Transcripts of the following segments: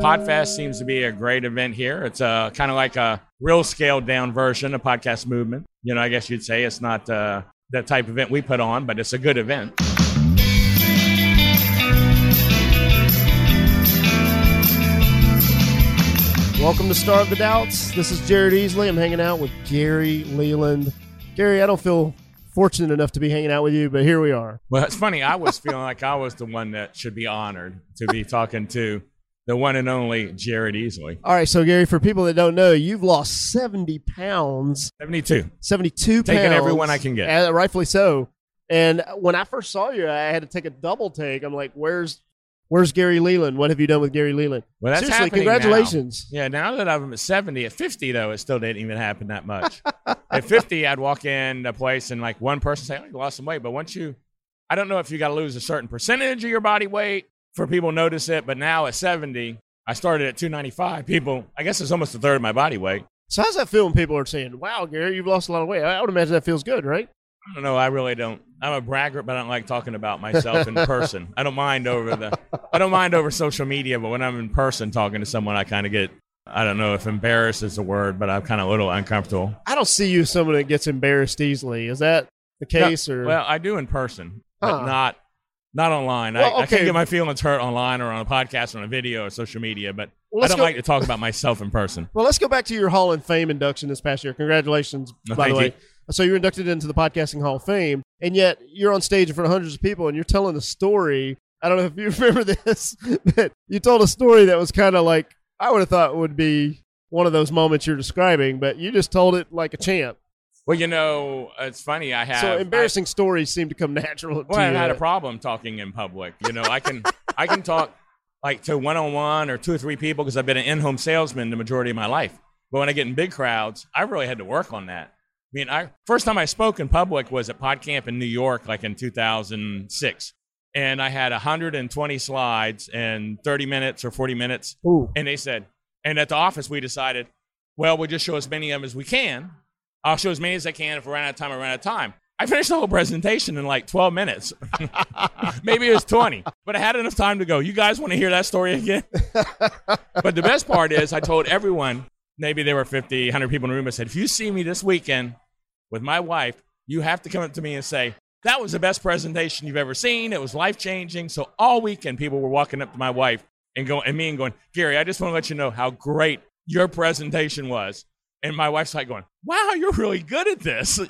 Podfest seems to be a great event here. It's a kind of like a real scaled down version of podcast movement. You know, I guess you'd say it's not uh, the type of event we put on, but it's a good event. Welcome to Starve the Doubts. This is Jared Easley. I'm hanging out with Gary Leland. Gary, I don't feel fortunate enough to be hanging out with you, but here we are. Well, it's funny. I was feeling like I was the one that should be honored to be talking to the one and only Jared Easley. All right, so Gary, for people that don't know, you've lost 70 pounds, 72. 72 Taking pounds. everyone I can get. Uh, rightfully so. And when I first saw you, I had to take a double take. I'm like, where's where's Gary Leland? What have you done with Gary Leland? Well, that's Seriously, happening congratulations. now. Yeah, now that I'm at 70, at 50 though, it still didn't even happen that much. at 50, I'd walk in a place and like one person say, "Oh, you lost some weight," but once you, I don't know if you got to lose a certain percentage of your body weight for people notice it. But now at 70, I started at 295. People, I guess it's almost a third of my body weight. So how's that feel when people are saying, wow, Gary, you've lost a lot of weight? I would imagine that feels good, right? I don't know. I really don't. I'm a braggart, but I don't like talking about myself in person. I don't mind over the. I don't mind over social media, but when I'm in person talking to someone, I kind of get. I don't know if embarrassed is the word, but I'm kind of a little uncomfortable. I don't see you as someone that gets embarrassed easily. Is that the case? or Well, I do in person, but Huh. not not online. Well, I, I okay. can get my feelings hurt online or on a podcast, or on a video, or social media, but Well, I don't go- like to talk about myself in person. Well, let's go back to your Hall of Fame induction this past year. Congratulations, No, by the way. you. So you're inducted into the Podcasting Hall of Fame, and yet you're on stage in front of hundreds of people, and you're telling a story. I don't know if you remember this, but you told a story that was kind of like I would have thought would be one of those moments you're describing, but you just told it like a champ. Well, you know, it's funny. I have so I- embarrassing stories seem to come natural. Well, I've you. had a problem talking in public. You know, I can I can talk like to one on one or two or three people because I've been an in home salesman the majority of my life. But when I get in big crowds, I really had to work on that. I mean, I first time I spoke in public was at PodCamp in New York, like in 2006, and I had 120 slides in 30 minutes or 40 minutes, Ooh. and they said, and at the office we decided, well, we'll just show as many of them as we can. I'll show as many as I can. If we run out of time, I run out of time. I finished the whole presentation in like 12 minutes. Maybe it was 20, but I had enough time to go. You guys want to hear that story again? but the best part is, I told everyone, maybe there were 50, 100 people in the room. I said, if you see me this weekend with my wife, you have to come up to me and say, that was the best presentation you've ever seen. It was life changing. So all weekend, people were walking up to my wife and going, and me and going, Gary, I just want to let you know how great your presentation was. And my wife's like going, wow, you're really good at this.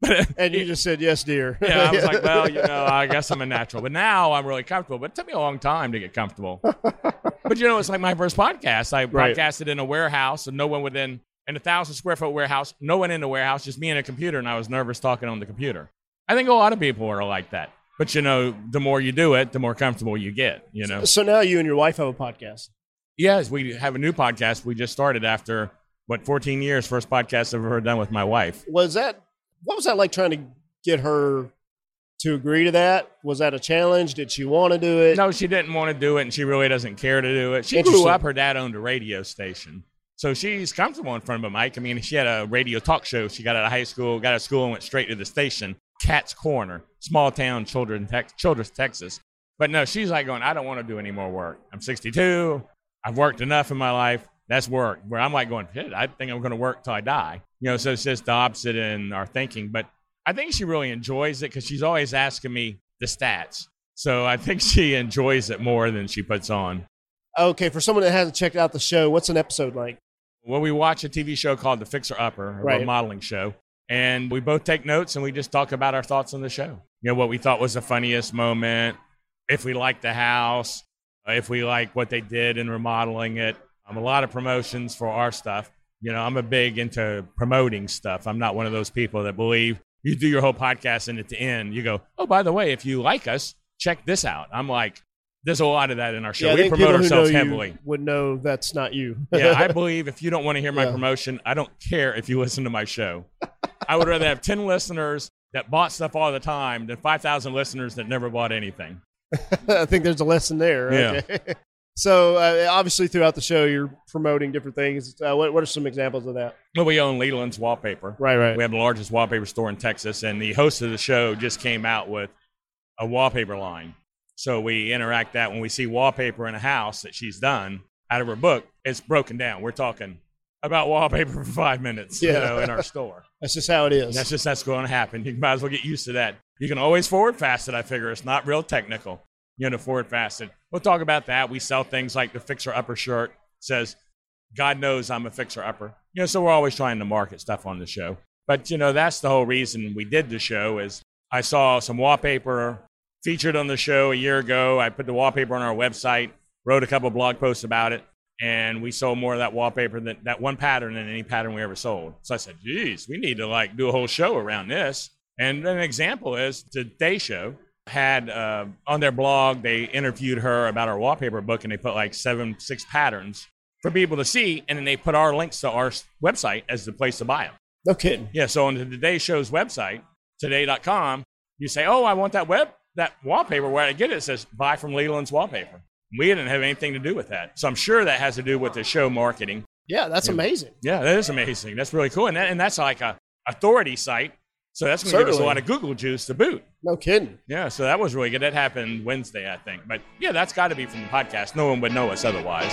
Uh, and you just said yes, dear. yeah, I was like, well, you know, I guess I'm a natural. But now I'm really comfortable. But it took me a long time to get comfortable. but you know, it's like my first podcast. I Right. podcasted in a warehouse, and no one within in a thousand square foot warehouse, no one in the warehouse, just me and a computer, and I was nervous talking on the computer. I think a lot of people are like that. But you know, the more you do it, the more comfortable you get. You know. so now you and your wife have a podcast. Yes, we have a new podcast. We just started after what 14 years. First podcast I've ever done with my wife. Was that what was that like trying to get her to agree to that? Was that a challenge? Did she want to do it? No, she didn't want to do it, and she really doesn't care to do it. She grew up. Her dad owned a radio station, so she's comfortable in front of a mic. I mean, she had a radio talk show. She got out of high school, got out of school, and went straight to the station. Cat's Corner, small town, children, Tex- Childress, Texas. But no, she's like going, I don't want to do any more work. I'm 62. I've worked enough in my life. That's work. Where I'm like going, I think I'm going to work till I die. You know, so it's just the opposite in our thinking. But I think she really enjoys it because she's always asking me the stats. So I think she enjoys it more than she puts on. Okay, for someone that hasn't checked out the show, what's an episode like? Well, we watch a TV show called The Fixer Upper, a Right. modeling show, and we both take notes and we just talk about our thoughts on the show. You know, what we thought was the funniest moment, if we liked the house, if we like what they did in remodeling it. I'm um, a lot of promotions for our stuff. You know, I'm a big into promoting stuff. I'm not one of those people that believe you do your whole podcast and at the end you go, oh, by the way, if you like us, check this out. I'm like, there's a lot of that in our show. yeah, we promote people who know ourselves heavily. would know that's not you. yeah, I believe if you don't want to hear my Yeah. promotion, I don't care if you listen to my show. I would rather have 10 listeners that bought stuff all the time than 5,000 listeners that never bought anything. I think there's a lesson there. Yeah. Okay. so uh, obviously, throughout the show, you're promoting different things. Uh, what, what are some examples of that? Well, we own Leland's Wallpaper. Right, right. We have the largest wallpaper store in Texas, and the host of the show just came out with a wallpaper line. So we interact that when we see wallpaper in a house that she's done out of her book, it's broken down. We're talking about wallpaper for five minutes, you know, in our store. That's just how it is. That's just that's going to happen. You might as well get used to that. You can always forward fast it. I figure it's not real technical. You know, forward fast it. We'll talk about that. We sell things like the fixer upper shirt says, "God knows I'm a fixer upper." You know, so we're always trying to market stuff on the show. But you know, that's the whole reason we did the show. Is I saw some wallpaper featured on the show a year ago. I put the wallpaper on our website, wrote a couple blog posts about it, and we sold more of that wallpaper than that one pattern than any pattern we ever sold. So I said, geez, we need to like do a whole show around this. And an example is the Day Show had uh, on their blog, they interviewed her about our wallpaper book and they put like seven, six patterns for people to see. And then they put our links to our website as the place to buy them. no kidding. Yeah. So on the Today Show's website, today.com, you say, oh, I want that web, that wallpaper. Where I get it, it says buy from Leland's wallpaper. We didn't have anything to do with that. So I'm sure that has to do with the show marketing. Yeah, that's Yeah. amazing. Yeah, that is amazing. That's really cool. And, that, and that's like a authority site. So that's going to give us a lot of Google juice to boot. No kidding. Yeah, so that was really good. That happened Wednesday, I think. But yeah, that's got to be from the podcast. No one would know us otherwise.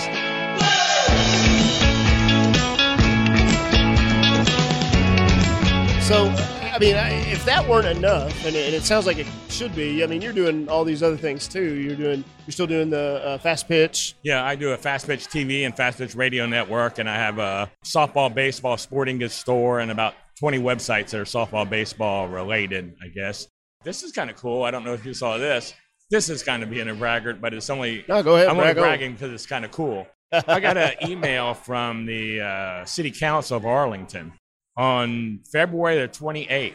So, I mean, if that weren't enough, and it, and it sounds like it should be, I mean, you're doing all these other things too. You're doing, you're still doing the uh, fast pitch. Yeah, I do a Fast Pitch TV and Fast Pitch Radio Network, and I have a softball, baseball, sporting goods store, and about 20 websites that are softball, baseball related, I guess. This is kind of cool. I don't know if you saw this. This is kind of being a braggart, but it's only No, go ahead. I'm only brag on. bragging because it's kind of cool. I got an email from the uh, City Council of Arlington on February the 28th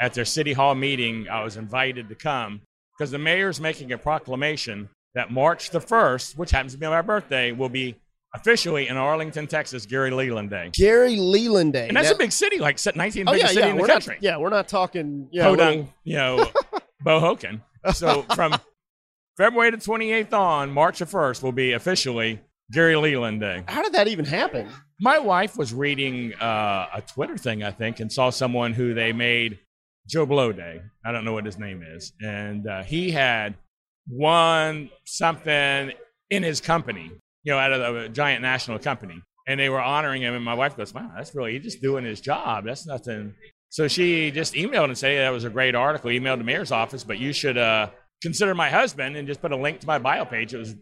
at their City Hall meeting. I was invited to come because the mayor's making a proclamation that March the 1st, which happens to be my birthday, will be officially in Arlington, Texas, Gary Leland Day. Gary Leland Day. And that's Now- a big city, like 19th oh, biggest yeah, city yeah. in the we're country. Not, yeah, we're not talking. Yeah, Podunk, you know, Bohoken. So from February the 28th on, March the 1st will be officially Gary Leland Day. How did that even happen? My wife was reading uh, a Twitter thing, I think, and saw someone who they made Joe Blow Day. I don't know what his name is. And uh, he had won something in his company, you know, out of a giant national company. And they were honoring him. And my wife goes, wow, that's really, he's just doing his job. That's nothing. So she just emailed and said, that was a great article. Emailed the mayor's office, but you should uh, consider my husband and just put a link to my bio page. It was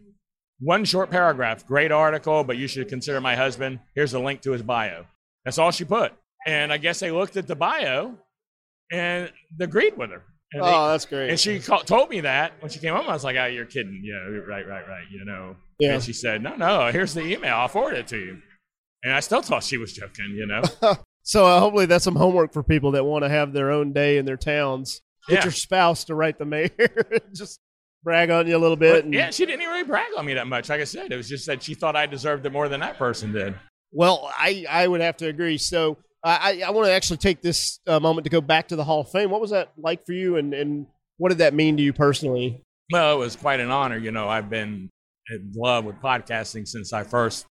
one short paragraph. Great article, but you should consider my husband. Here's a link to his bio. That's all she put. And I guess they looked at the bio and agreed with her. And, they- Oh, that's great. and she called, told me that when she came home. I was like, "Oh, you're kidding? Yeah, right, right, right. You know." Yeah. And she said, "No, no. Here's the email. I'll forward it to you." And I still thought she was joking. You know? So uh, hopefully that's some homework for people that want to have their own day in their towns. Get Yeah. your spouse to write the mayor. Just brag on you a little bit. But, and, yeah, she didn't even really brag on me that much. Like I said, it was just that she thought I deserved it more than that person did. Well, I, I would have to agree. So I, I, want to actually take this uh, moment to go back to the Hall of Fame. What was that like for you, and, and what did that mean to you personally? Well, it was quite an honor. You know, I've been in love with podcasting since I first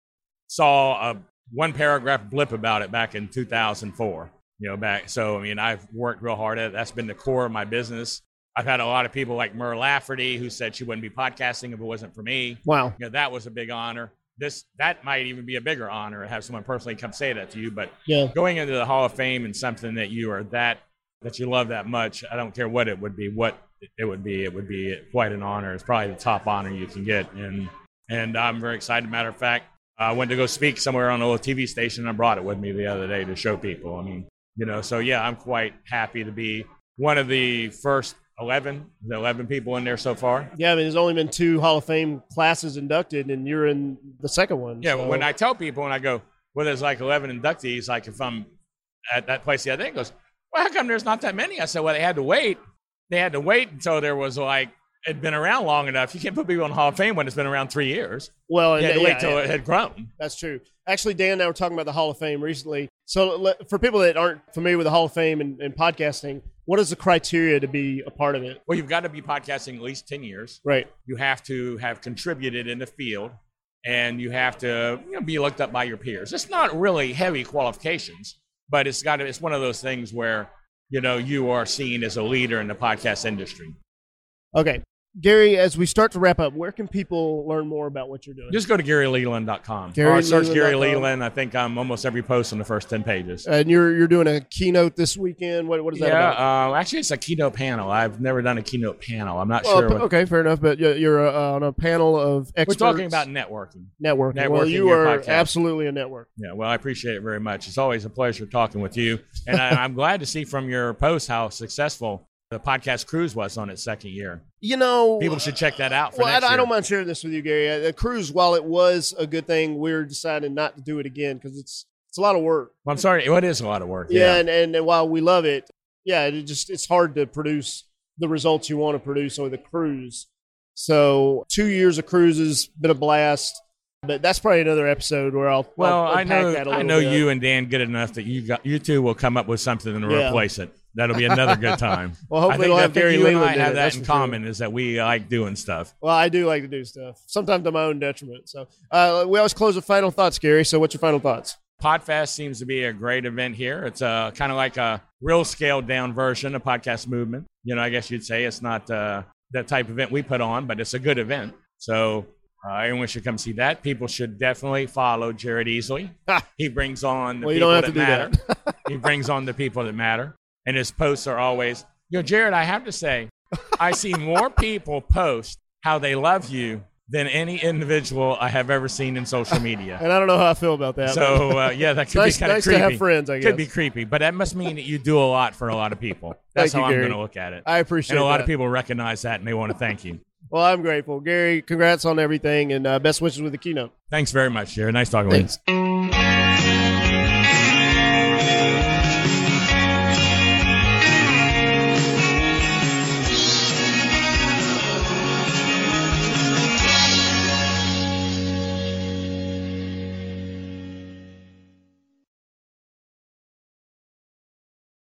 saw a one paragraph blip about it back in 2004. You know, back. So, I mean, I've worked real hard at it. That's been the core of my business. I've had a lot of people like Mur Lafferty who said she wouldn't be podcasting if it wasn't for me. Wow. You know, that was a big honor. This that might even be a bigger honor to have someone personally come say that to you. But Yeah. going into the Hall of Fame and something that you are that that you love that much, I don't care what it would be, what it would be, it would be quite an honor. It's probably the top honor you can get, and and I'm very excited. Matter of fact, I went to go speak somewhere on a little TV station. and I brought it with me the other day to show people. I mean, you know, so yeah, I'm quite happy to be one of the first 11, the 11 people in there so far. Yeah, I mean, there's only been two Hall of Fame classes inducted, and you're in the second one. Yeah, so- when I tell people and I go, well, there's like 11 inductees, like if I'm at that place the other day, goes, well, how come there's not that many? I said, well, they had to wait. They had to wait until there was like, it'd been around long enough. You can't put people in Hall of Fame when it's been around three years. well, and You had to yeah, wait till yeah, it had grown. that's true. Actually, Dan and I were talking about the Hall of Fame recently. So, for people that aren't familiar with the Hall of Fame and, and podcasting, what is the criteria to be a part of it? Well, you've got to be podcasting at least 10 years. Right. You have to have contributed in the field and you have to you know, be looked up by your peers. It's not really heavy qualifications, but it's got to, it's one of those things where, you know, you are seen as a leader in the podcast industry. Okay. Gary, as we start to wrap up, where can people learn more about what you're doing? Just go to GaryLeland.com. Gary or search Gary. Leland. I think I'm almost every post on the first 10 pages. and you're you're doing a keynote this weekend. What what is that yeah, about? uh, actually, it's a keynote panel. I've never done a keynote panel. I'm not Well, sure. What, okay, fair enough. But you're, you're uh, on a panel of experts. we're talking about networking. networking. networking well, you are podcast. absolutely a network. Yeah, well, I appreciate it very much. It's always a pleasure talking with you. And I, I'm glad to see from your post how successful the podcast cruise was on its second year. You know, People should check that out for well, I, I don't mind sharing this with you, Gary. Uh, The cruise, while it was a good thing, we're deciding not to do it again because it's it's a lot of work. Well, I'm sorry. It is a lot of work. Yeah, Yeah. and, and and while we love it, yeah, it just it's hard to produce the results you want to produce with a cruise. So two years of cruises been a blast, but that's probably another episode where I'll well, I'll I know that a I know bit. you and Dan good enough that you got you two will come up with something to Yeah. replace it. That'll be another good time. Well, I hopefully think, we'll I have think Gary you and I have it, that that's in sure. common is that we like doing stuff. Well, I do like to do stuff, sometimes to my own detriment. So uh, we always close with final thoughts, Gary. So what's your final thoughts? Podfest seems to be a great event here. It's uh, kind of like a real scaled down version of podcast movement. You know, I guess you'd say it's not uh, that type of event we put on, but it's a good event. So uh, everyone should come see that. People should definitely follow Jared Easley. he brings on the Well, you people don't have to that do matter. he brings on the people that matter, and his posts are always. You know, Jared, I have to say, I see more people post how they love you than any individual I have ever seen in social media. And I don't know how I feel about that. So uh, yeah, that could nice, be kind of nice creepy. to have friends. I guess Could be creepy, but that must mean that you do a lot for a lot of people. That's Thank you, how I'm going to look at it. I appreciate. And a lot that. of people recognize that and they want to thank you. Well, I'm grateful, Gary. Congrats on everything, and uh, best wishes with the keynote. Thanks very much, Jared. Nice talking with you.